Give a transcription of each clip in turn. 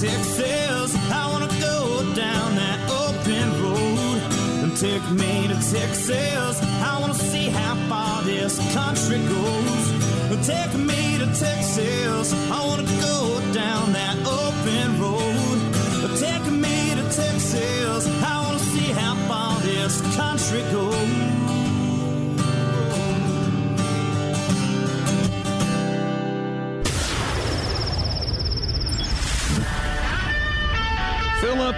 Texas. I wanna go down that open road. And take me to Texas. I wanna see how far this country goes. Take me to Texas. I wanna go down that open road. Take me to Texas. I wanna see how far this country goes.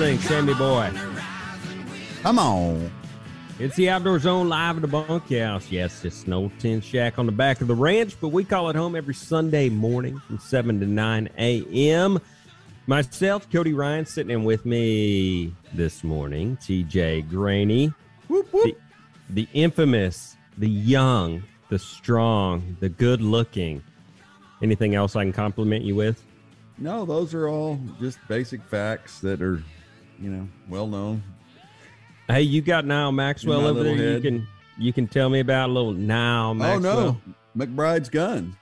Thing, Sammy boy. Come on. It's the Outdoor Zone live at the bunkhouse. Yes, it's an old tin shack on the back of the ranch, but we call it home every Sunday morning from 7 to 9 a.m. Myself, Cody Ryan, sitting in with me this morning, TJ Graney. Whoop, whoop. The, the infamous, the young, the strong, the good looking. Anything else I can compliment you with? No, those are all just basic facts that are, you know, well known. Hey, you got Nyle Maxwell over there. little You can you can tell me about a little Nyle Maxwell. Oh no, McBride's guns.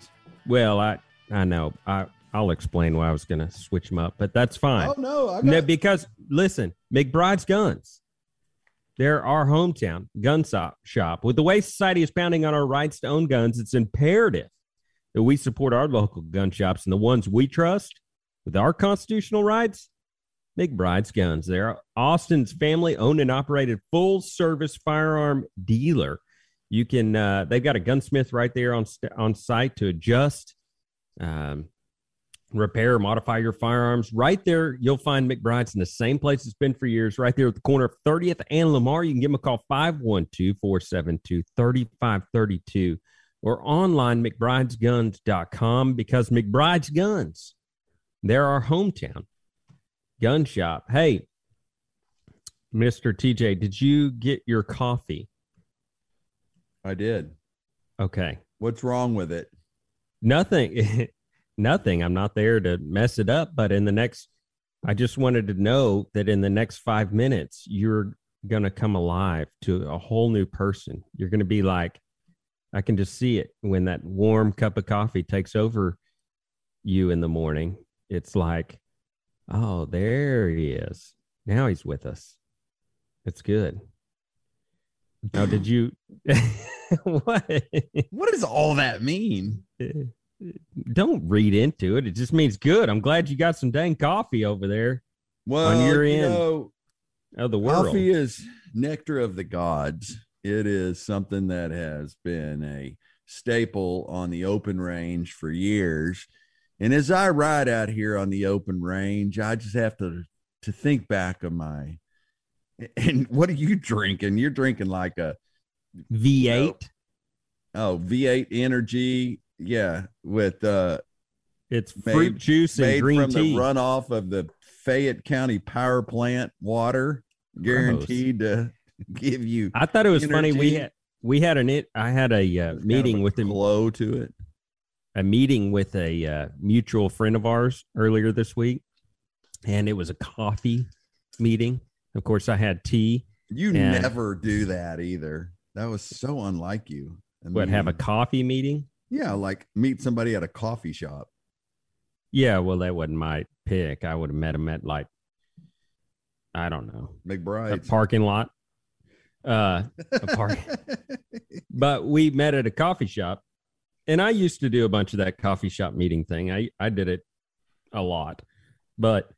Well, I I know. I I'll explain why I was going to switch them up, but that's fine. Oh no, I got no, because listen, McBride's Guns. They're our hometown gun shop, shop. With the way society is pounding on our rights to own guns, it's imperative that we support our local gun shops and the ones we trust with our constitutional rights. McBride's Guns. They're Austin's family owned and operated full service firearm dealer. You can, uh, they've got a gunsmith right there on, on site to adjust, um, repair, modify your firearms. Right there, you'll find McBride's in the same place it's been for years, right there at the corner of 30th and Lamar. You can give them a call 512 472 3532 or online McBride'sGuns.com because McBride's Guns, they're our hometown gun shop. Hey, Mr. TJ, did you get your coffee? I did. Okay. What's wrong with it? Nothing. Nothing. I'm not there to mess it up, but in the next I just wanted to know that in the next 5 minutes you're going to come alive to a whole new person. You're going to be like I can just see it when that warm cup of coffee takes over you in the morning. It's like, oh, there he is. Now he's with us. It's good. Now, did you? what? What does all that mean? Don't read into it. It just means good. I'm glad you got some dang coffee over there Well, On your you end. know, of the world. coffee is nectar of the gods. It is something that has been a staple on the open range for years. And as I ride out here on the open range, I just have to to think back of my and what are you drinking? You're drinking like a V8. oh V8 energy, yeah, with uh It's Made- fruit juice and made green from tea. the runoff of the Fayette County Power Plant water, guaranteed to give you I thought it was funny. We had we had an it. I had a uh, kind of meeting a with him. glow to it. A meeting with a uh, mutual friend of ours earlier this week, and it was a coffee meeting. Of course, I had tea. You And- never do that either. That was so unlike you. I What have a coffee meeting? yeah, like meet somebody at a coffee shop. Yeah, well, that wasn't my pick. I would have met him at like I don't know a McBride's. parking lot. Uh, a park. but we met at a coffee shop, and I used to do a bunch of that coffee shop meeting thing. I I did it a lot, but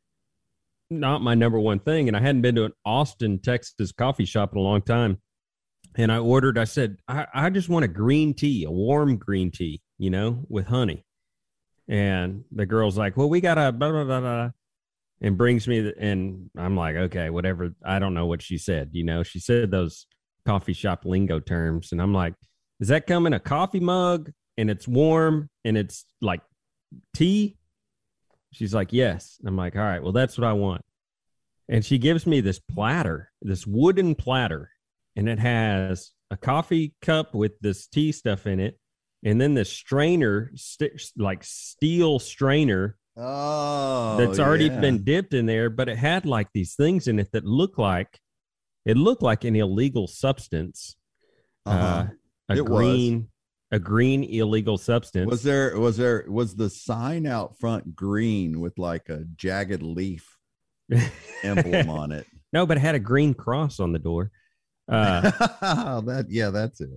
not my number one thing. And I hadn't been to an Austin, Texas coffee shop in a long time. And I ordered. I said, I, I just want a green tea, a warm green tea, you know, with honey. And the girl's like, "Well, we got a blah blah blah." blah and brings me the, and I'm like, okay, whatever. I don't know what she said. You know, she said those coffee shop lingo terms, and I'm like, does that come in a coffee mug and it's warm and it's like tea? She's like, yes. I'm like, all right, well, that's what I want. And she gives me this platter, this wooden platter, and it has a coffee cup with this tea stuff in it, and then this strainer, st- like steel strainer oh, that's already yeah. been dipped in there, but it had like these things in it that look like it looked like an illegal substance. Uh-huh. Uh, a It was. A green illegal substance. Was there was there was the sign out front green with like a jagged leaf emblem on it? no, but it had a green cross on the door. Uh, that yeah, that's it.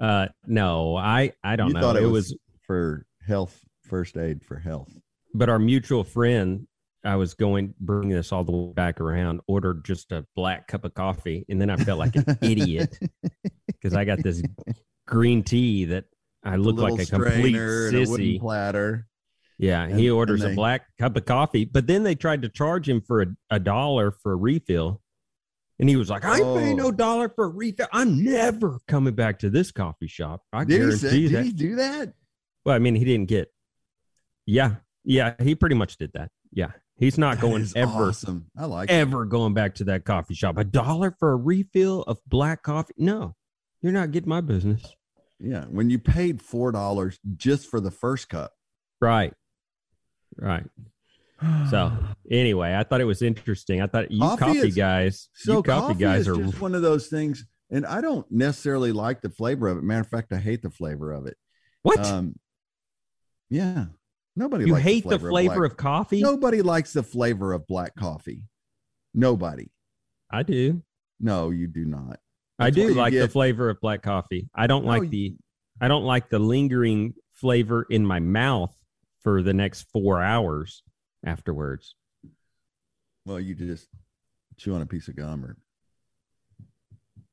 uh, no, I I don't you know. thought it, it was, was for health first aid for health. but our mutual friend. I was going bringing this all the way back around. Ordered just a black cup of coffee, and then I felt like an idiot because I got this green tea that I look like a complete and a sissy. platter. Yeah, And- he orders they- a black cup of coffee, but then they tried to charge him for a, a dollar for a refill. And he was like, I ain't paying oh. no Oh. dollar for a refill. I'm never coming back to this coffee shop. I Did he, say, you did he do that? well, I mean, he didn't get. Yeah, yeah, he pretty much did that. Yeah, he's not That going ever, awesome. I like it. ever going back to that coffee shop. A dollar for a refill of black coffee? No, you're not getting my business. Yeah, when you paid four dollars just for the first cup. Right, right. So anyway, I thought it was interesting. I thought you Coffee coffee, is- guys, So you coffee, guys is are just one of those things, and I don't necessarily like the flavor of it. Matter of fact, I hate the flavor of it. what? Um, yeah, nobody. you likes hate the flavor, black- of coffee? Nobody likes the flavor of black coffee. Nobody. I do. No, you do not. I do like the flavor of black coffee. I don't No, like the I don't like the lingering flavor in my mouth for the next 4 hours afterwards. Well, you just chew on a piece of gum or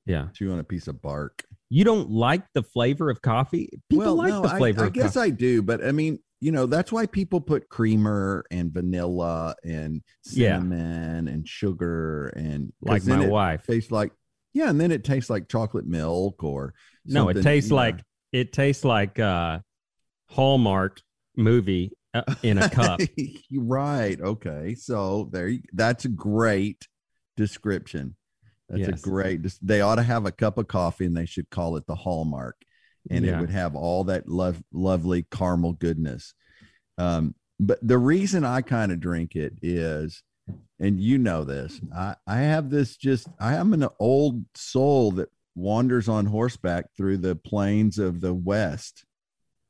Yeah. chew on a piece of bark. You don't like the flavor of coffee? People like no, the I- flavor I, of guess coffee. I do, but I mean, you know, that's why people put creamer and vanilla and Yeah. cinnamon and sugar and like my it wife. tastes like yeah, and then it tastes like chocolate milk or No, it tastes you know. like it tastes like uh Hallmark movie uh, in a cup. Right. Okay, so there, you, that's a great description. That's Yes. a great. They ought to have a cup of coffee, and they should call it the Hallmark, and Yeah. it would have all that love, lovely caramel goodness. Um, but the reason I kind of drink it is, and you know this, I I have this just I am an old soul that wanders on horseback through the plains of the West.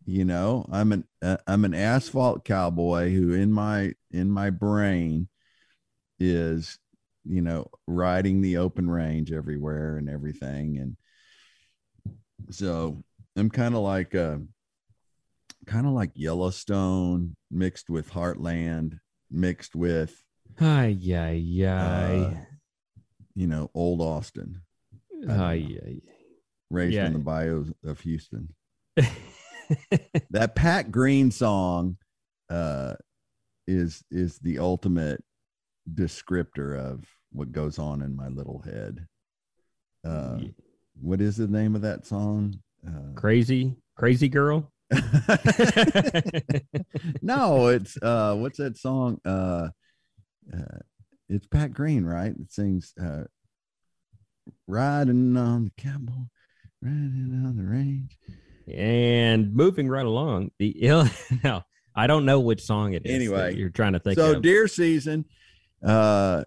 You know i'm an uh, i'm an asphalt cowboy who in my in my brain is you know riding the open range everywhere and everything. And so i'm kind of like uh kind of like yellowstone mixed with heartland mixed with Ay, yeah, yeah. you know old austin Ay, yeah, raised Yeah. in the bayou of houston that Pat Green song uh is is the ultimate descriptor of what goes on in my little head. Uh what is the name of that song? Uh, crazy, crazy girl. no, it's uh what's that song? Uh, uh it's Pat Green, right? It sings uh riding on the cowboy, riding on the range. And moving right along, the ill. No, I don't know which song it is. Anyway, you're trying to think so of. deer season uh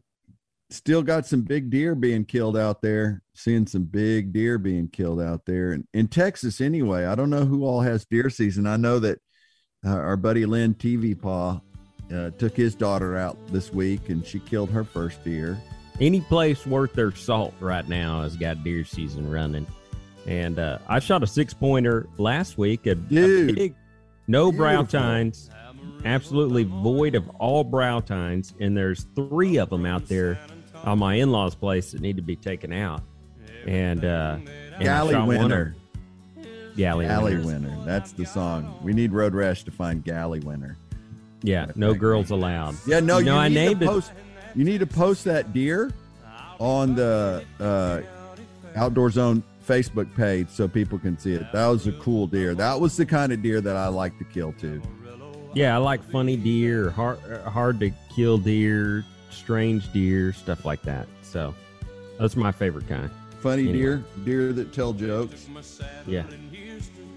still got some big deer being killed out there seeing some big deer being killed out there and in texas anyway i don't know who all has deer season i know that uh, our buddy lynn tv paw uh, took his daughter out this week and she killed her first deer Any place worth their salt right now has got deer season running. And uh, I shot a six pointer last week. A, a Dude. big, no brow tines, absolutely void of all brow tines. And there's three of them out there on my in law's place that need to be taken out. And, uh, and Galleywinter. Galley, Galleywinter. winner. That's the song. We need Road Rash to find Galleywinter. Yeah, no girls allowed. Yeah, no, you know, I need named to it. post, You need to post that deer on the uh, Outdoor Zone Facebook page so people can see it. That was a cool deer. That was the kind of deer that I like to kill too. Yeah, I like funny deer, hard, hard to kill deer, strange deer, stuff like that. So that's my favorite kind. Funny Anyway. deer, deer that tell jokes. Yeah.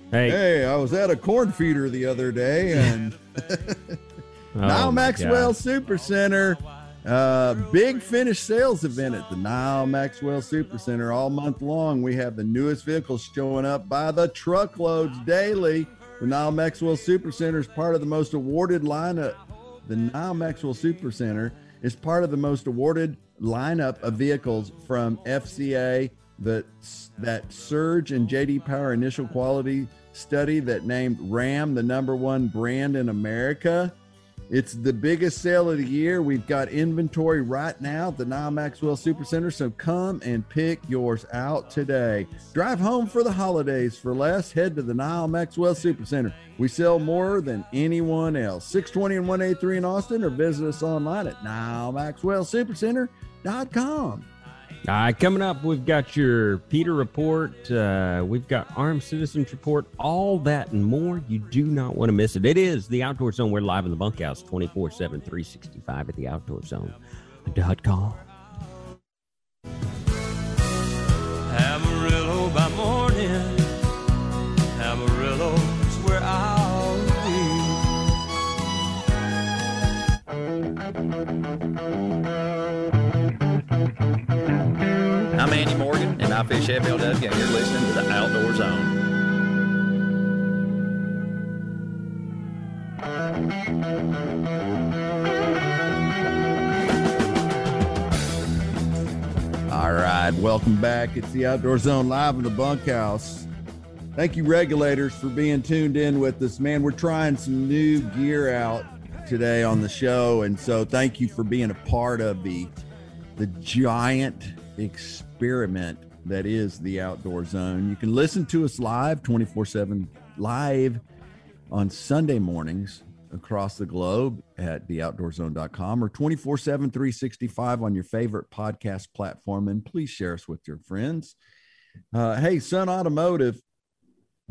Hey, Hey, I was at a corn feeder the other day and oh Nyle Maxwell God. Super Center. Uh, big finish sales event at the Nyle Maxwell Super Center all month long. We have the newest vehicles showing up by the truckloads daily. The Nyle Maxwell Super Center is part of the most awarded lineup. The Nyle Maxwell Super Center is part of the most awarded lineup of vehicles from FCA, the that Surge and JD Power initial quality study that named Ram the number one brand in America. It's the biggest sale of the year. We've got inventory right now at the Nyle Maxwell Super Center, so come and pick yours out today. Drive home for the holidays for less. Head to the Nyle Maxwell Super Center. We sell more than anyone else. 620 and 183 in Austin, or visit us online at NyleMaxwellSuperCenter.com. All right, coming up, we've got your PETA report. Uh, we've got Armed Citizens report, all that and more. You do not want to miss it. It is the Outdoor Zone. We're live in the bunkhouse 24 7, 365 at the Outdoor Zone.com. Amarillo by morning. Amarillo's where I'll be. I'm Andy Morgan, and I fish FLW, and you're listening to the Outdoor Zone. All right, welcome back. It's the Outdoor Zone live in the bunkhouse. Thank you, regulators, for being tuned in with us. Man, we're trying some new gear out today on the show, and so thank you for being a part of the the giant experiment that is the Outdoor Zone. You can listen to us live 24/7 live on Sunday mornings across the globe at theoutdoorzone.com or 24 7 365 on your favorite podcast platform. And please share us with your friends. Uh, hey sun automotive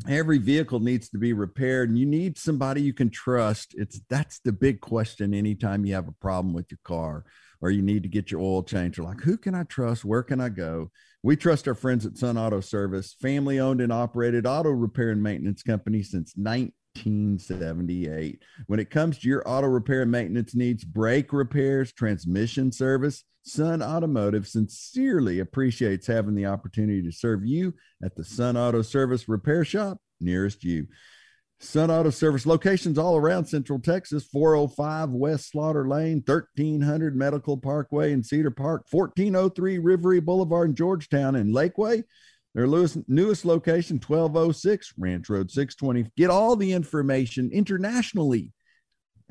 every vehicle needs to be repaired and you need somebody you can trust. It's that's the big question anytime you have a problem with your car or you need to get your oil changed you're like who can i trust? Where can i go? We trust our friends at sun auto service family owned and operated auto repair and maintenance company since 1978 when it comes to your auto repair and maintenance needs brake repairs transmission service sun automotive sincerely appreciates having the opportunity to serve you at the sun auto service repair shop nearest you Sun Auto Service locations all around Central Texas 405 West Slaughter Lane, 1300 Medical Parkway in Cedar Park, 1403 Rivery Boulevard in Georgetown, and Lakeway. Their newest, location, 1206 Ranch Road 620. Get all the information internationally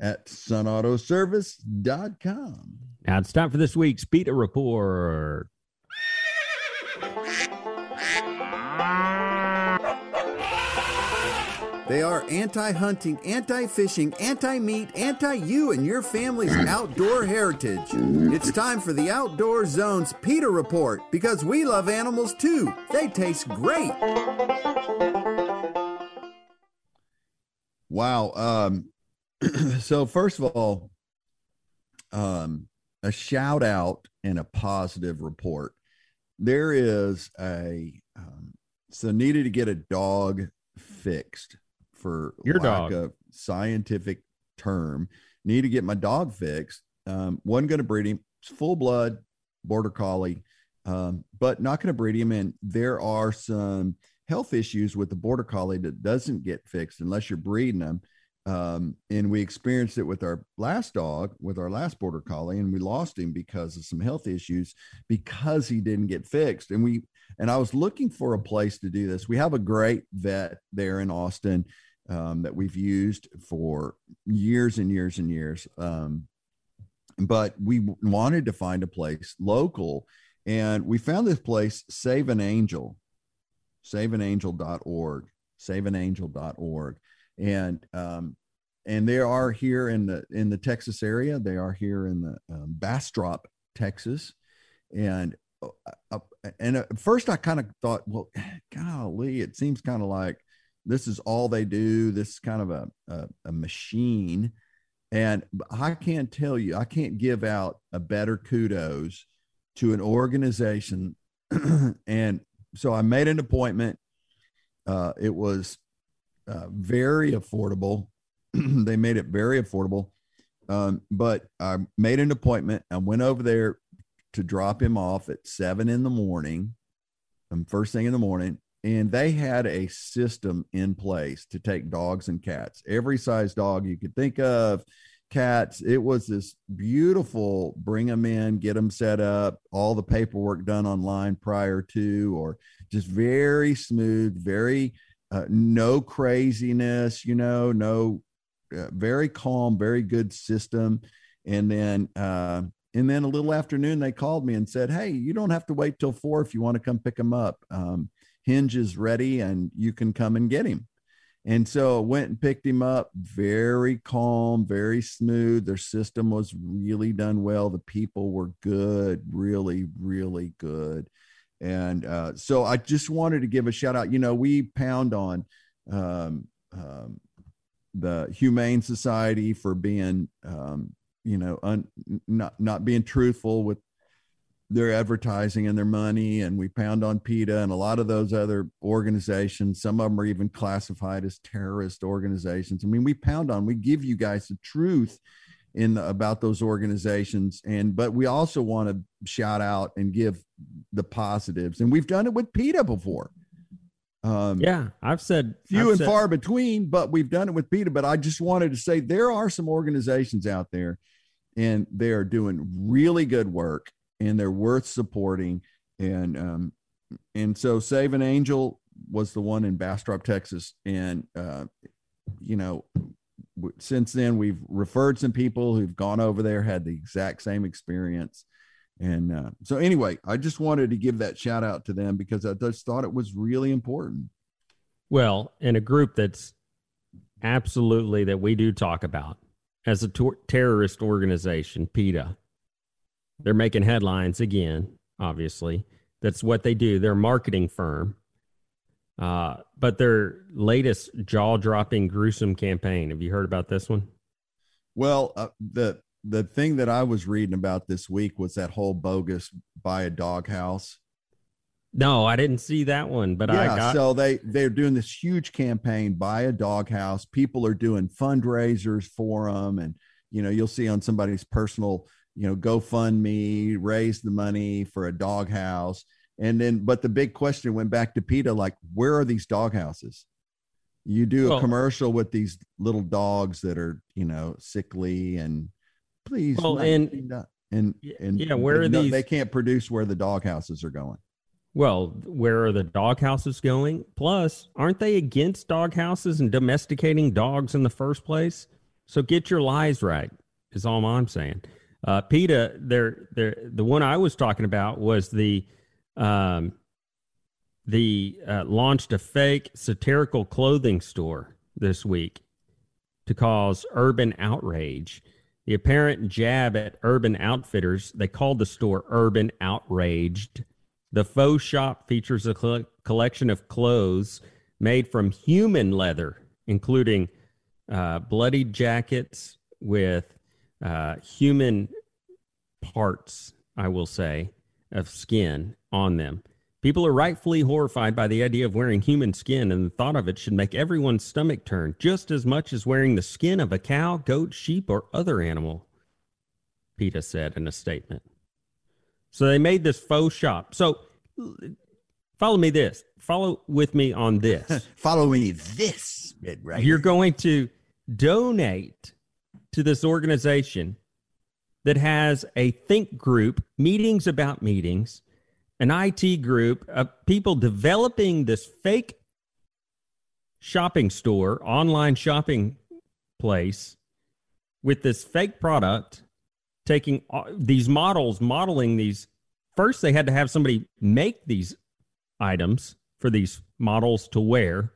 at sunautoservice.com. Now it's time for this week's PETA report. They are anti hunting, anti fishing, anti meat, anti you and your family's outdoor heritage. It's time for the Outdoor Zone's PETA Report because we love animals too. They taste great. Wow. Um, so, first of all, um, a shout out and a positive report. There is a, um, so needed to get a dog fixed for Your lack dog. of scientific term. Need to get my dog fixed. Um, wasn't going to breed him. It's full blood border collie, um, but not going to breed him. And there are some health issues with the border collie that doesn't get fixed unless you're breeding them. Um, and we experienced it with our last dog, with our last border collie, and we lost him because of some health issues because he didn't get fixed. And we and I was looking for a place to do this. We have a great vet there in Austin um, that we've used for years and years and years. Um, but we wanted to find a place local, and we found this place, Save an Angel, saveanangel.org, saveanangel.org, and um, and they are here in the in the Texas area. They are here in the um, Bastrop, Texas, and uh, uh, and at first I kind of thought, well, golly, it seems kind of like this is all they do. This is kind of a, a, a machine. And I can't tell you, I can't give out a better kudos to an organization. and so I made an appointment. Uh, it was uh, very affordable. they made it very affordable. Um, but I made an appointment. I went over there to drop him off at seven in the morning, um, first thing in the morning. And they had a system in place to take dogs and cats, every size dog you could think of, cats. It was this beautiful bring them in, get them set up, all the paperwork done online prior to, or just very smooth, very uh, no craziness, you know, no, uh, very calm, very good system. And then, uh, and then a little afternoon, they called me and said, Hey, you don't have to wait till four if you want to come pick them up. Um, Hinge is ready and you can come and get him. And so went and picked him up, very calm, very smooth. Their system was really done well. The people were good, really, really good. And uh, so I just wanted to give a shout out. You know, we pound on um, um, the Humane Society for being, um, you know, un, not not being truthful with their advertising and their money and we pound on PETA and a lot of those other organizations. Some of them are even classified as terrorist organizations. I mean we pound on we give you guys the truth in about those organizations and but we also want to shout out and give the positives and we've done it with PETA before. Um yeah i've said few I've and said, far between but we've done it with PETA but i just wanted to say there are some organizations out there and they are doing really good work and they're worth supporting. And um, and so Save an Angel was the one in Bastrop, Texas, and uh, you know, since then we've referred some people who've gone over there, had the exact same experience. And uh, so, anyway, I just wanted to give that shout out to them because I just thought it was really important. Well, in a group that's absolutely that we do talk about as a tor- terrorist organization, PETA, they're making headlines again, obviously. That's what they do. They're a marketing firm. Uh, but their latest jaw dropping, gruesome campaign. Have you heard about this one? Well, uh, the the thing that I was reading about this week was that whole bogus buy a doghouse. No, I didn't see that one, but yeah, I got. so they they're doing this huge campaign, buy a doghouse. People are doing fundraisers for them, and you know you'll see on somebody's personal you know, GoFundMe, raise the money for a doghouse. And then, but the big question went back to PETA like, where are these doghouses? You do a Well- commercial with these little dogs that are, you know, sickly and please. Well, not and- and, and yeah, where are know- these- They can't produce where the doghouses are going. Well, where are the dog houses going? Plus, aren't they against dog houses and domesticating dogs in the first place? So get your lies right, is all I'm saying. Uh, PETA, they're, they're, the one I was talking about was the um, the uh, launched a fake satirical clothing store this week to cause urban outrage. The apparent jab at Urban Outfitters, they called the store Urban Outraged. The faux shop features a coll- collection of clothes made from human leather, including uh, bloody jackets with uh, human parts, I will say, of skin on them. People are rightfully horrified by the idea of wearing human skin, and the thought of it should make everyone's stomach turn just as much as wearing the skin of a cow, goat, sheep, or other animal, PETA said in a statement. So they made this faux shop. So follow me this. Follow with me on this. Follow me this right. You're going to donate to this organization that has a think group, meetings about meetings, an IT group of people developing this fake shopping store, online shopping place with this fake product, taking these models, modeling these. First, they had to have somebody make these items for these models to wear.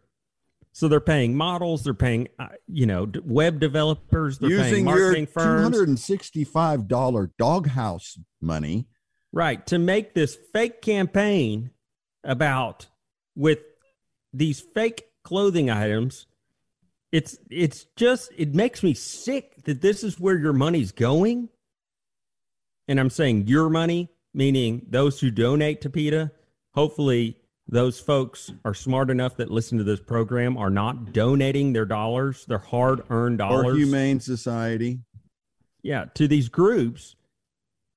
So they're paying models, they're paying, uh, you know, d- web developers, they're paying Using your marketing two firms. hundred and sixty-five dollar doghouse money. Right. To make this fake campaign about with these fake clothing items, it's it's just it makes me sick that this is where your money's going. And I'm saying your money, meaning those who donate to PETA. Hopefully those folks are smart enough that listen to this program are not donating their dollars, their hard-earned dollars Or Humane Society. yeah, to these groups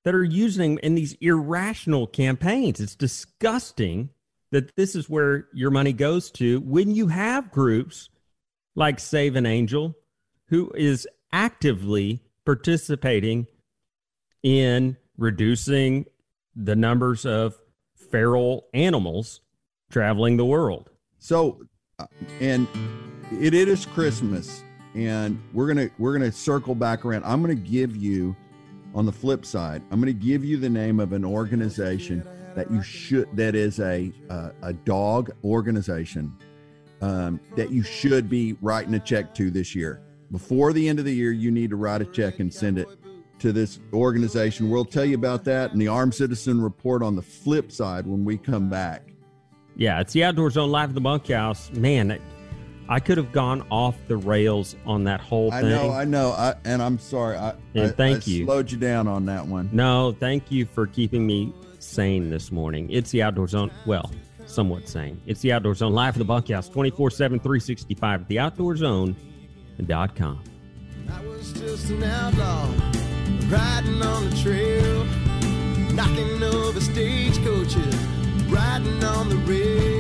that are using in these irrational campaigns. It's disgusting that this is where your money goes to when you have groups like Save an Angel who is actively participating in reducing the numbers of feral animals traveling the world. So, uh, and it, it is Christmas, and we're gonna we're gonna circle back around. I'm gonna give you, on the flip side, I'm gonna give you the name of an organization that you should that is a uh, a dog organization um, that you should be writing a check to this year. Before the end of the year, you need to write a check and send it to this organization. We'll tell you about that in the Armed Citizen Report on the flip side when we come back. Yeah, it's the Outdoor Zone live at the bunkhouse. Man, it, I could have gone off the rails on that whole thing. I know, I know, I, and I'm sorry. I, And I- thank I you. Slowed you down on that one. No, thank you for keeping me sane this morning. It's the Outdoor Zone. Well, somewhat sane. It's the Outdoor Zone live at the bunkhouse 24 7, 365 at the outdoorzone.com. I was just an outlaw riding on the trail, knocking over stagecoaches, riding on the rails.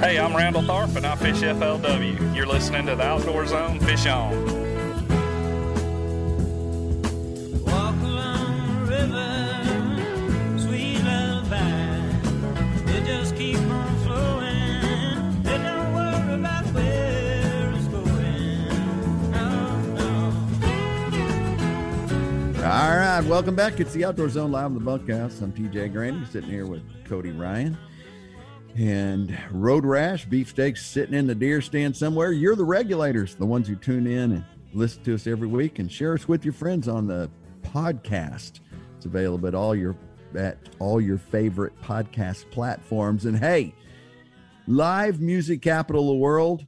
Hey, I'm Randall Tharp and I fish FLW. You're listening to the Outdoor Zone Fish On. Right, welcome back. It's the Outdoor Zone live in the bunkhouse. I'm TJ Grandy, sitting here with Cody Ryan. And Road Rash, beefsteaks sitting in the deer stand somewhere. You're the regulators, the ones who tune in and listen to us every week and share us with your friends on the podcast. It's available at all your at all your favorite podcast platforms. And hey, live music capital of the world.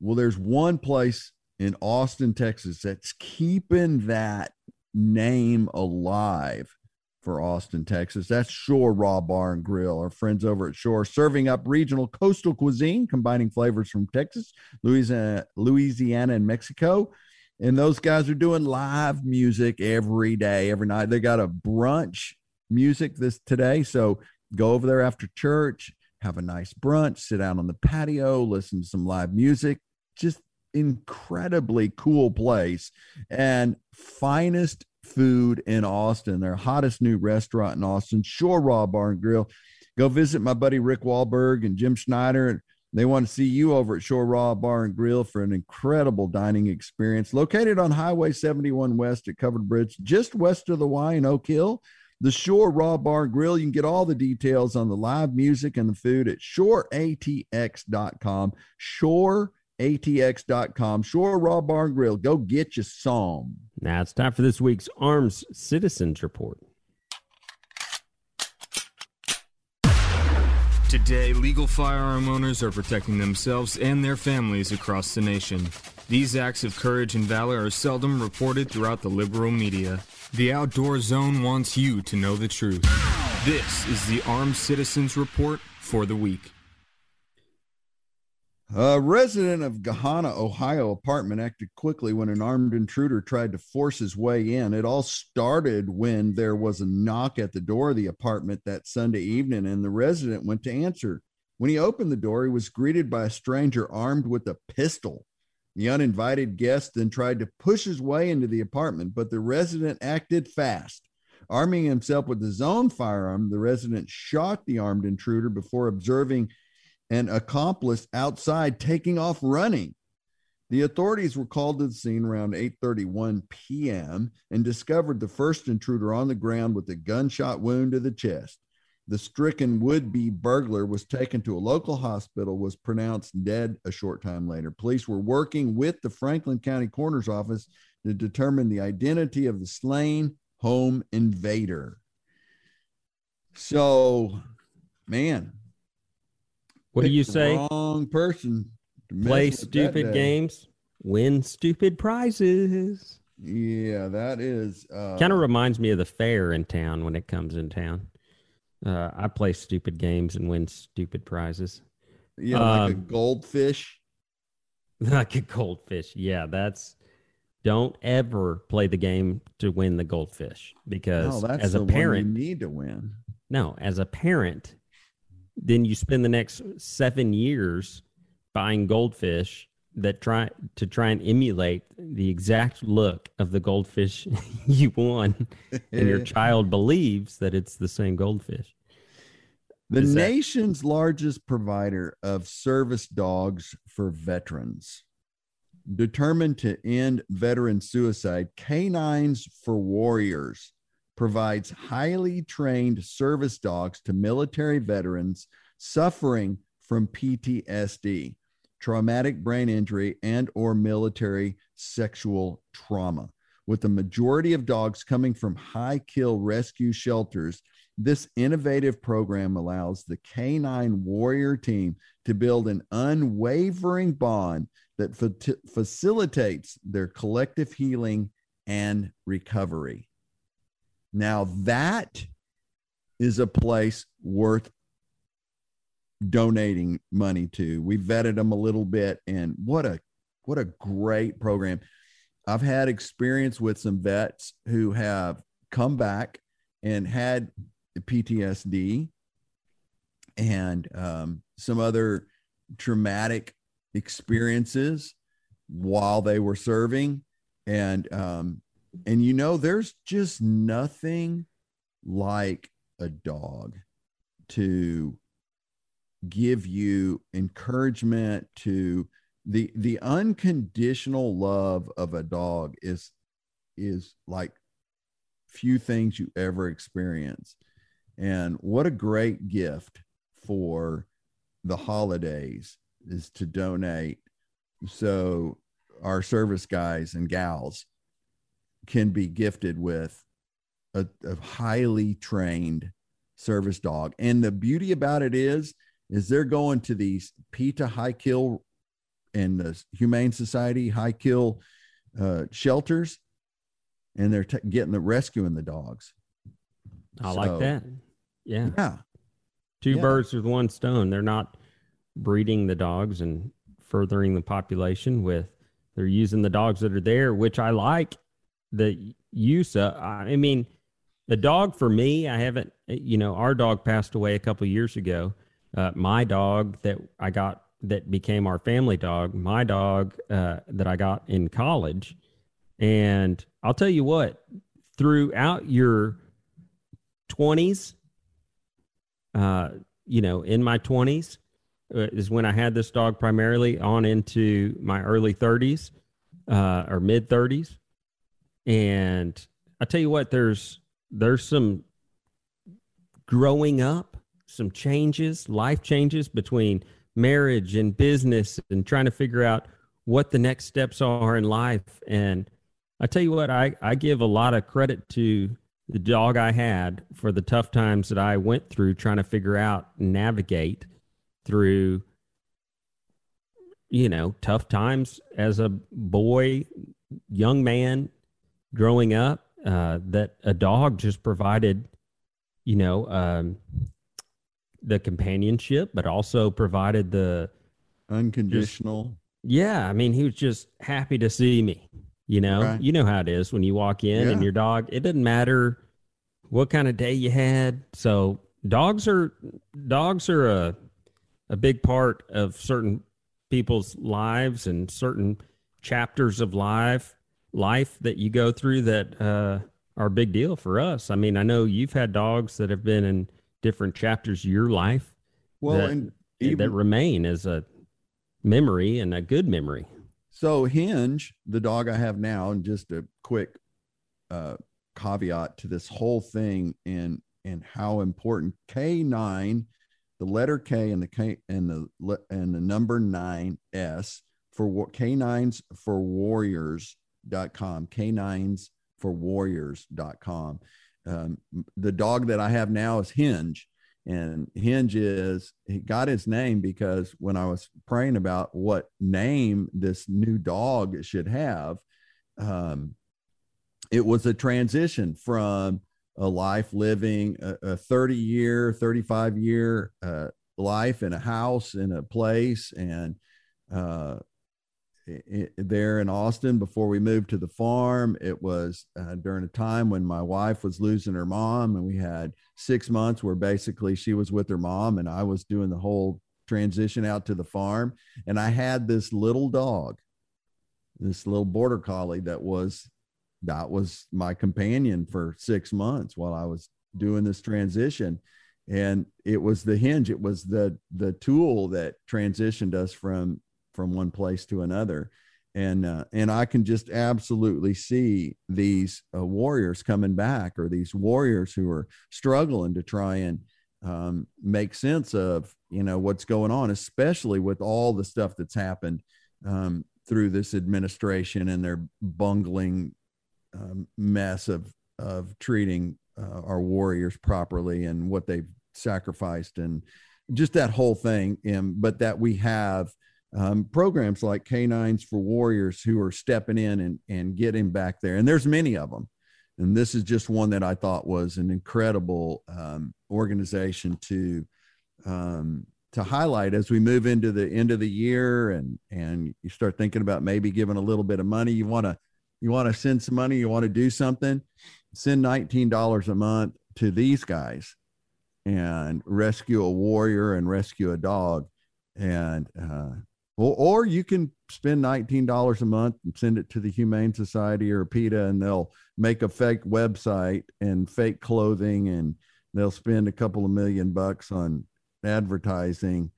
Well, there's one place in Austin, Texas that's keeping that name alive for Austin, Texas. That's Shore Raw Bar and Grill. Our friends over at Shore serving up regional coastal cuisine, combining flavors from Texas, Louisiana, Louisiana and Mexico. And those guys are doing live music every day, every night. They got a brunch music this today. So go over there after church, have a nice brunch, sit out on the patio, listen to some live music. Just incredibly cool place and finest food in Austin. Their hottest new restaurant in Austin, Shore Raw Bar and Grill. Go visit my buddy Rick Wahlberg and Jim Schneider. They want to see you over at Shore Raw Bar and Grill for an incredible dining experience. Located on Highway 71 West at Covered Bridge, just west of the Y in Oak Hill. The Shore Raw Bar and Grill. You can get all the details on the live music and the food at shoreatx.com. Shoreatx.com. Shore Raw Bar and Grill. Go get you some. Now it's time for this week's Arms Citizens Report. Today, legal firearm owners are protecting themselves and their families across the nation. These acts of courage and valor are seldom reported throughout the liberal media. The Outdoor Zone wants you to know the truth. This is the Armed Citizens Report for the week. A resident of Gahanna, Ohio apartment acted quickly when an armed intruder tried to force his way in. It all started when there was a knock at the door of the apartment that Sunday evening, and the resident went to answer. When he opened the door, he was greeted by a stranger armed with a pistol. The uninvited guest then tried to push his way into the apartment, but the resident acted fast. Arming himself with his own firearm, the resident shot the armed intruder before observing an accomplice outside taking off running. The authorities were called to the scene around 8:31 p.m. and discovered the first intruder on the ground with a gunshot wound to the chest. The stricken would-be burglar was taken to a local hospital was pronounced dead a short time later. Police were working with the Franklin County Coroner's office to determine the identity of the slain home invader. So, man, What do you say? Wrong person. to Play stupid games, win stupid prizes. Yeah, that is uh, kind of reminds me of the fair in town when it comes in town. Uh, I play stupid games and win stupid prizes. yeah, like a um, goldfish. like a goldfish. Yeah, that's don't ever play the game to win the goldfish because No, as a one you need to win. no, as a parent, then you spend the next seven years buying goldfish that try to try and emulate the exact look of the goldfish you won, and your child believes that it's the same goldfish. The that- nation's largest provider of service dogs for veterans. Determined to end veteran suicide, K9s for Warriors provides highly trained service dogs to military veterans suffering from PTSD, traumatic brain injury, and or military sexual trauma. With the majority of dogs coming from high kill rescue shelters, this innovative program allows the Canine Warrior team to build an unwavering bond that fa- facilitates their collective healing and recovery. Now, that is a place worth donating money to. We vetted them a little bit, and what a what a great program. I've had experience with some vets who have come back and had PTSD and um, some other traumatic experiences while they were serving and um and you know there's just nothing like a dog to give you encouragement to the the unconditional love of a dog is is like few things you ever experience. And what a great gift for the holidays is to donate. So our service guys and gals can be gifted with a, a highly trained service dog and the beauty about it is is they're going to these PETA high kill and the Humane Society high kill uh, shelters, and they're t- getting the rescuing the dogs. I So- like that. Yeah. Yeah, Two Yeah. birds with one stone. They're not breeding the dogs and furthering the population with they're using the dogs that are there, which I like the use of. I mean, the dog for me, I haven't, you know, our dog passed away a couple years ago. Uh, my dog that I got that became our family dog, my dog uh, that I got in college. And I'll tell you what, throughout your 20s, uh, you know, in my 20s uh, is when I had this dog primarily on into my early 30s uh, or mid 30s. And I tell you what, there's there's some growing up, some changes, life changes between marriage and business and trying to figure out what the next steps are in life. And I tell you what, I, I give a lot of credit to the dog I had for the tough times that I went through trying to figure out, navigate through, you know, tough times as a boy, young man growing up. Uh, that a dog just provided, you know, um, the companionship, but also provided the unconditional. Yeah, I mean, he was just happy to see me. You know, Right. you know how it is when you walk in and your dog. It doesn't matter what kind of day you had. So dogs are dogs are a a big part of certain people's lives and certain chapters of life life that you go through that uh, are a big deal for us. I mean, I know you've had dogs that have been in different chapters of your life Well, that, and that remain as a memory and a good memory. so Hinge, the dog I have now, and just a quick uh, caveat to this whole thing and and how important K nine, the letter K and the K and the and the number nine S for wa- canines for warriors.com, canines for warriors.com. Um, the dog that I have now is Hinge. And Hinge is, he got his name because when I was praying about what name this new dog should have, um, it was a transition from a life living a, a 30 year, 35 year uh, life in a house, in a place, and uh, there in Austin before we moved to the farm. It was uh, during a time when my wife was losing her mom, and we had six months where basically she was with her mom, and I was doing the whole transition out to the farm. And I had this little dog, this little border collie that was that was my companion for six months while I was doing this transition. And it was the hinge, it was the the tool that transitioned us from from one place to another and uh, and I can just absolutely see these uh, warriors coming back, or these warriors who are struggling to try and um, make sense of you know what's going on, especially with all the stuff that's happened um, through this administration and their bungling um, mess of of treating uh, our warriors properly and what they've sacrificed and just that whole thing. And but that we have um, programs like K9s for Warriors who are stepping in and, and getting back there. And there's many of them. And this is just one that I thought was an incredible um, organization to um, to highlight as we move into the end of the year and and you start thinking about maybe giving a little bit of money. You want to you want to send some money. You want to do something. Send nineteen dollars a month to these guys and rescue a warrior and rescue a dog and uh, or, or you can spend $19 a month and send it to the Humane Society or PETA, and they'll make a fake website and fake clothing, and they'll spend a couple of million bucks on advertising.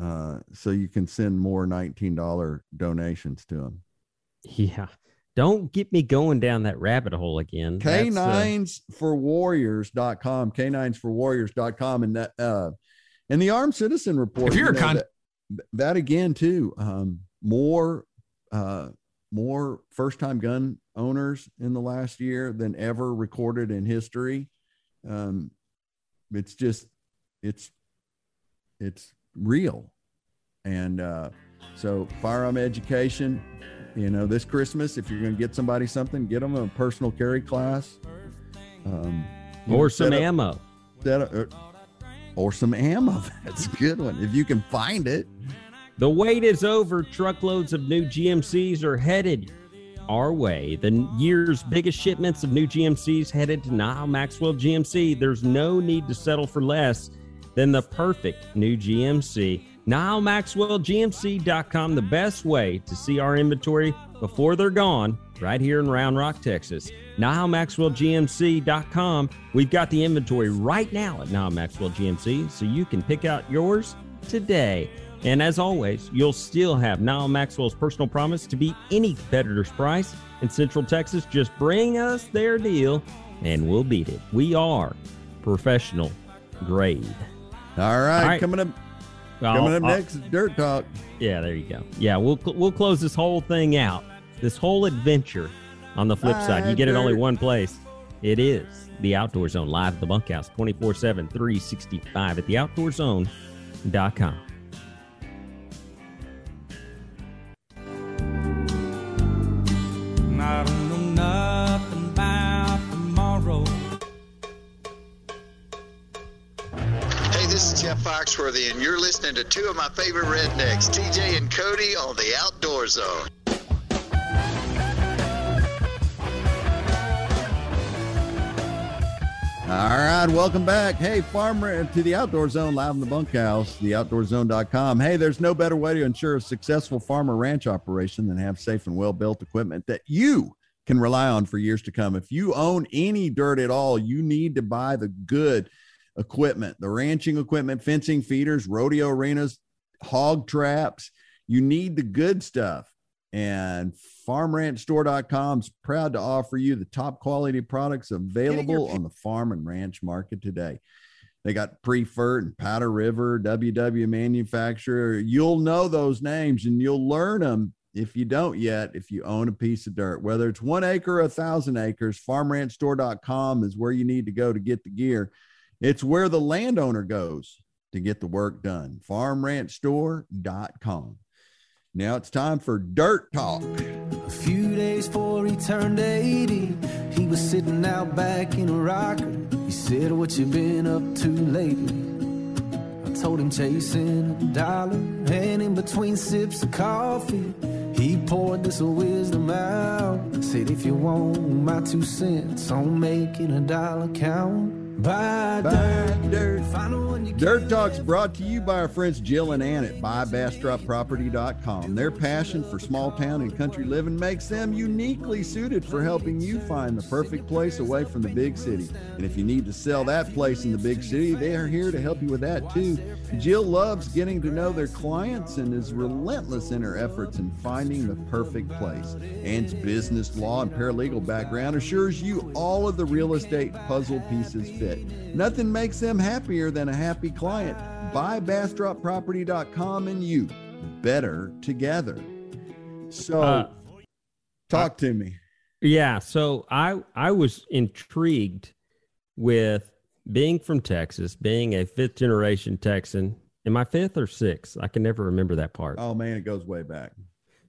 Uh, so you can send more $19 donations to them. Yeah. Don't get me going down that rabbit hole again. That's, uh, Canines for warriors.com, canines for warriors.com. And that, uh, and the armed citizen report, If you're you a know, con- that, that again, too, um, more, uh, more first time gun owners in the last year than ever recorded in history. Um, it's just, it's, it's real. And, uh, so firearm education, you know, this Christmas, if you're going to get somebody something, get them a personal carry class. Um, know, or some up- ammo. up- or, some ammo. That's a good one. If you can find it. The wait is over. Truckloads of new GMCs are headed our way. The year's biggest shipments of new GMCs headed to Nyle Maxwell GMC. There's no need to settle for less than the perfect new GMC. NyleMaxwellGMC.com, the best way to see our inventory before they're gone, right here in Round Rock, Texas. NyleMaxwellGMC.com. We've got the inventory right now at Nyle Maxwell GMC, so you can pick out yours today. And as always, you'll still have Nyle Maxwell's personal promise to beat any competitor's price in Central Texas. Just bring us their deal and we'll beat it. We are professional grade. All right. All right. Coming up, I'll- coming up I'll- next, Dirt Talk. Yeah, there you go. Yeah, we'll we'll close this whole thing out. This whole adventure on the flip uh, side. You get it only one place. It is the Outdoor Zone live at the bunkhouse 24/7 365 at theoutdoorzone.com. I this is Jeff Foxworthy. And you're listening to two of my favorite rednecks, TJ and Cody, on the Outdoor Zone. All right, welcome back. Hey, farmer to the Outdoor Zone live in the bunkhouse, theoutdoorzone.com. Hey, there's no better way to ensure a successful farmer ranch operation than have safe and well built equipment that you can rely on for years to come. If you own any dirt at all, you need to buy the good equipment, the ranching equipment, fencing feeders, rodeo arenas, hog traps. You need the good stuff. And farmranchstore.com is proud to offer you the top quality products available on the farm and ranch market today. They got Priefert and Powder River, WW Manufacturer. You'll know those names and you'll learn them if you don't yet, if you own a piece of dirt, whether it's one acre or a thousand acres, farmranchstore.com is where you need to go to get the gear. It's where the landowner goes to get the work done. Farmranchstore.com. Now it's time for Dirt Talk. A few days before he turned 80, he was sitting out back in a rocker. He said, What you been up to lately? I told him chasing a dollar, and in between sips of coffee, he poured this wisdom out. Said, If you want my two cents on making a dollar count, Dirt. Talk's brought to you by our friends Jill and Ann at buybastropproperty.com. Their passion for small town and country living makes them uniquely suited for helping you find the perfect place away from the big city. And if you need to sell that place in the big city, they are here to help you with that too. Jill loves getting to know their clients and is relentless in her efforts in finding the perfect place. Ann's business, law, and paralegal background assures you all of the real estate puzzle pieces fit. Nothing makes them happier than a happy client. Buy BastropProperty.com and you better together. So, Uh, talk to me. Yeah, so I I was intrigued with being from Texas, being a fifth generation Texan. Am I fifth or sixth? I can never remember that part. Oh man, it goes way back.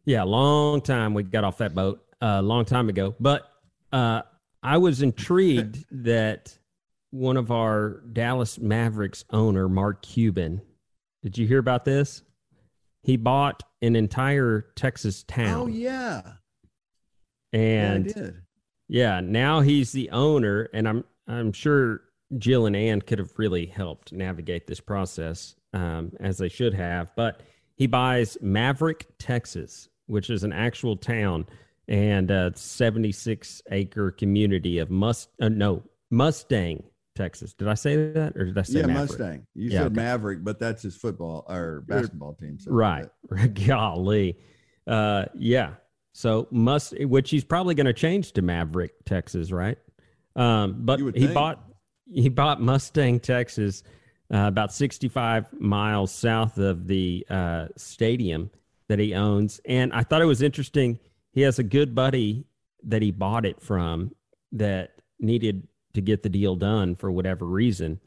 Yeah, long time we got off that boat a uh, long time ago. But uh, I was intrigued that one of our Dallas Mavericks owner, Mark Cuban, did you hear about this? He bought an entire Texas town. Oh yeah, and yeah, I did. yeah, now he's the owner, and I'm I'm sure Jill and Ann could have really helped navigate this process um, as they should have. But he buys Maverick, Texas, which is an actual town and a 76 acre community of must uh, no Mustang, Texas. Did I say that or did I say Yeah, Maverick? Mustang. You Yeah, said okay. Maverick, but that's his football or basketball team. so- Right. Golly. Uh, yeah. So must, which he's probably going to change to Maverick, Texas, right? Um, but he think. bought he bought Mustang, Texas, uh, about 65 miles south of the uh, stadium that he owns. And I thought it was interesting. He has a good buddy that he bought it from that needed to get the deal done for whatever reason.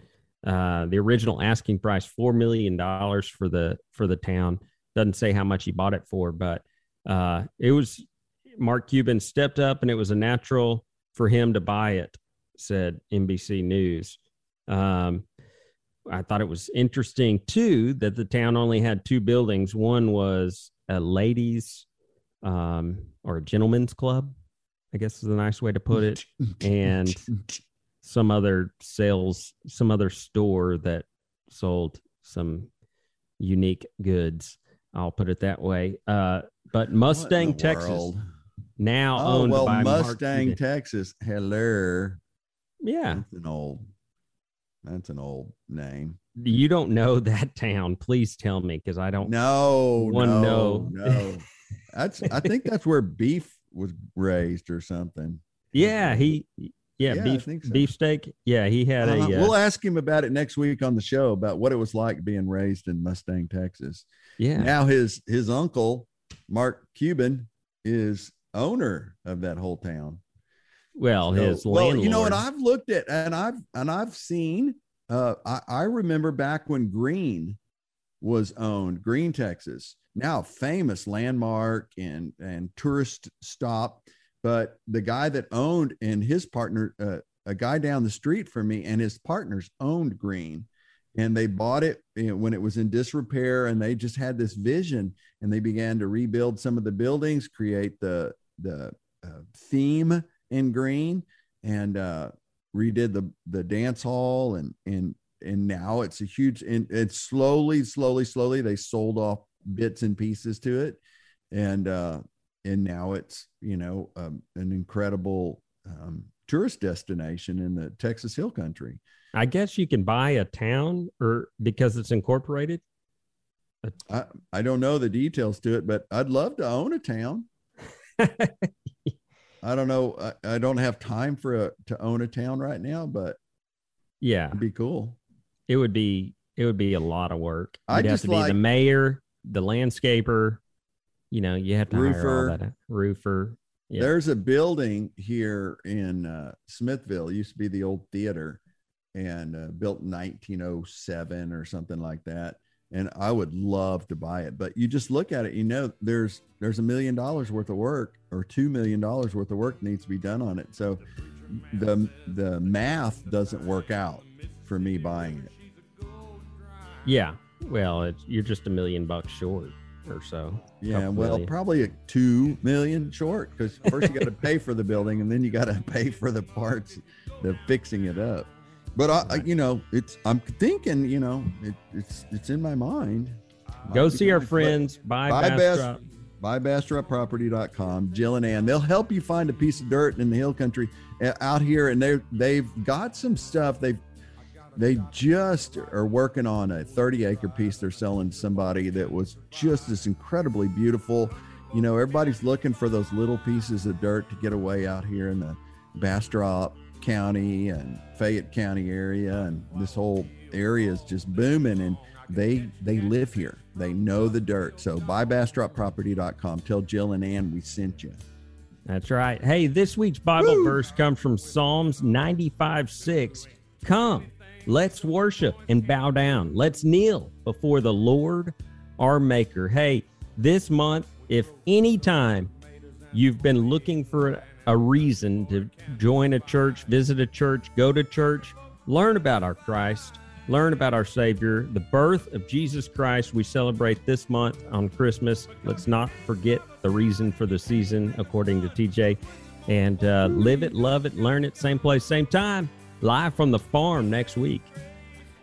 Uh, the original asking price four million dollars for the for the town doesn't say how much he bought it for, but uh, it was Mark Cuban stepped up, and it was a natural for him to buy it. Said NBC News. Um, I thought it was interesting too that the town only had two buildings. One was a ladies' um, or a gentleman's club, I guess is a nice way to put it, and some other sales, some other store that sold some unique goods. I'll put it that way. Uh, but Mustang, Texas, world? now Oh owned well, by Mustang. Texas. Hello. Yeah, That's an old. That's an old name. you don't know that town. Please tell me because I don't. No, no. no. That's. I think that's where beef was raised or something. Yeah, he. Yeah, Yeah, beef so. beefsteak. Yeah, he had Uh, a. Uh, we'll ask him about it next week on the show about what it was like being raised in Mustang, Texas. yeah, Now his his uncle, Mark Cuban, is owner of that whole town. well, So- his well, landlord. you know, and I've looked at and I've and I've seen. Uh, I, I remember back when Gruene was owned, Gruene, Texas, now famous landmark and and tourist stop. But the guy that owned and his partner, uh, a guy down the street from me, and his partners owned Gruene, and they bought it you know, when it was in disrepair and they just had this vision and they began to rebuild some of the buildings create the the uh, theme in Gruene and uh, redid the the dance hall and and and now it's a huge and it's slowly slowly slowly they sold off bits and pieces to it. And uh and now it's you know um, an incredible um, tourist destination in the texas hill country I guess you can buy a town or because it's incorporated. I, I don't know the details to it, but I'd love to own a town. I don't know. I, I don't have time for a, to own a town right now, but Yeah, it'd be cool. it would be it would be a lot of work. I You'd have just to be like- the mayor, the landscaper. You know, you have to hire Roofer. all that roofer. Yeah. There's a building here in uh, Smithville. It used to be the old theater and uh, built 1907 or something like that. And I would love to buy it, but you just look at it, you know, there's there's a million dollars worth of work or two million dollars worth of work needs to be done on it. So the the math doesn't work out for me buying it. Yeah. Well, it's, you're just a million bucks short or so. Yeah, well, million. probably a two million short because first you got to pay for the building and then you got to pay for the parts, the fixing it up. But I, I you know, it's I'm thinking, you know, it, it's it's in my mind. Go Might see our friends. Buy, buy Bastrop. best, buy bastropproperty.com. Jill and Ann, they'll help you find a piece of dirt in the hill country uh, out here, and they they've got some stuff. They've they just are working on a 30 acre piece they're selling to somebody that was just this incredibly beautiful. You know everybody's looking for those little pieces of dirt to get away out here in the bastrop county and fayette county area and this whole area is just booming and they they live here. They know the dirt. So buy bastropproperty.com tell jill and ann we sent you. That's right. Hey, this week's Bible verse comes from Psalms 95 6. Come, let's worship and bow down. Let's kneel before the Lord our Maker. Hey, this month, if any time you've been looking for a reason to join a church, visit a church, go to church, learn about our Christ, learn about our Savior, the birth of Jesus Christ, we celebrate this month on Christmas. Let's not forget the reason for the season, according to TJ. And uh, live it, love it, learn it, same place, same time, live from the farm next week.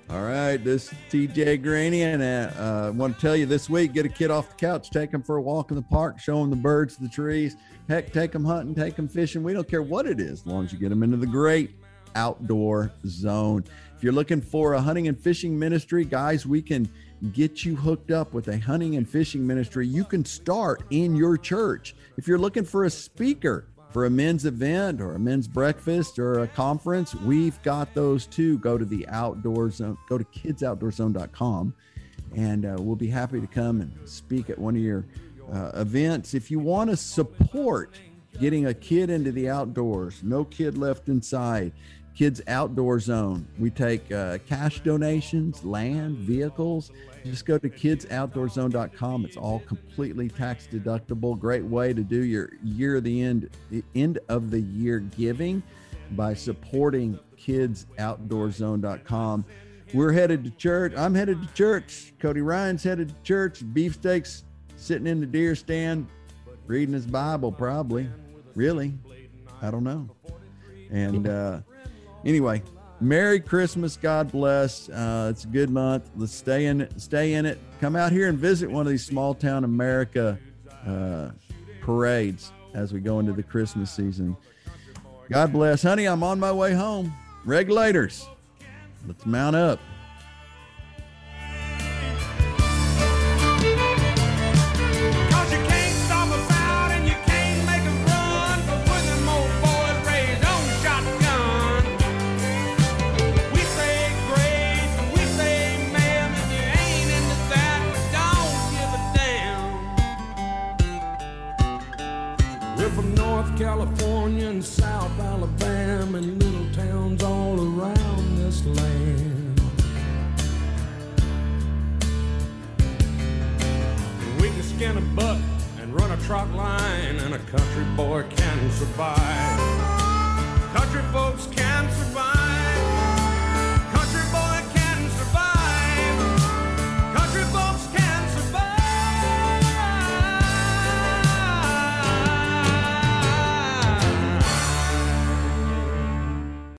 All right, this is TJ Greaney, and uh, uh, I want to tell you this week: get a kid off the couch, take him for a walk in the park, show him the birds, the trees. Heck, take them hunting, take them fishing. We don't care what it is, as long as you get them into the great outdoor zone. If you're looking for a hunting and fishing ministry, guys, we can get you hooked up with a hunting and fishing ministry. You can start in your church. If you're looking for a speaker, for a men's event or a men's breakfast or a conference, we've got those too. Go to the outdoor zone, go to kidsoutdoorzone.com, and uh, we'll be happy to come and speak at one of your uh, events. If you want to support getting a kid into the outdoors, no kid left inside, Kids Outdoor Zone. We take uh, cash donations, land, vehicles. Just go to kidsoutdoorzone.com. It's all completely tax deductible. Great way to do your year of the end, end of the year giving by supporting kidsoutdoorzone.com. We're headed to church. I'm headed to church. Cody Ryan's headed to church. Beefsteaks sitting in the deer stand, reading his Bible, probably. Really? I don't know. And uh, anyway, Merry Christmas. God bless. Uh, it's a good month. Let's stay in it. Stay in it. Come out here and visit one of these small town America uh, parades as we go into the Christmas season. God bless, honey. I'm on my way home. Regulators, let's mount up.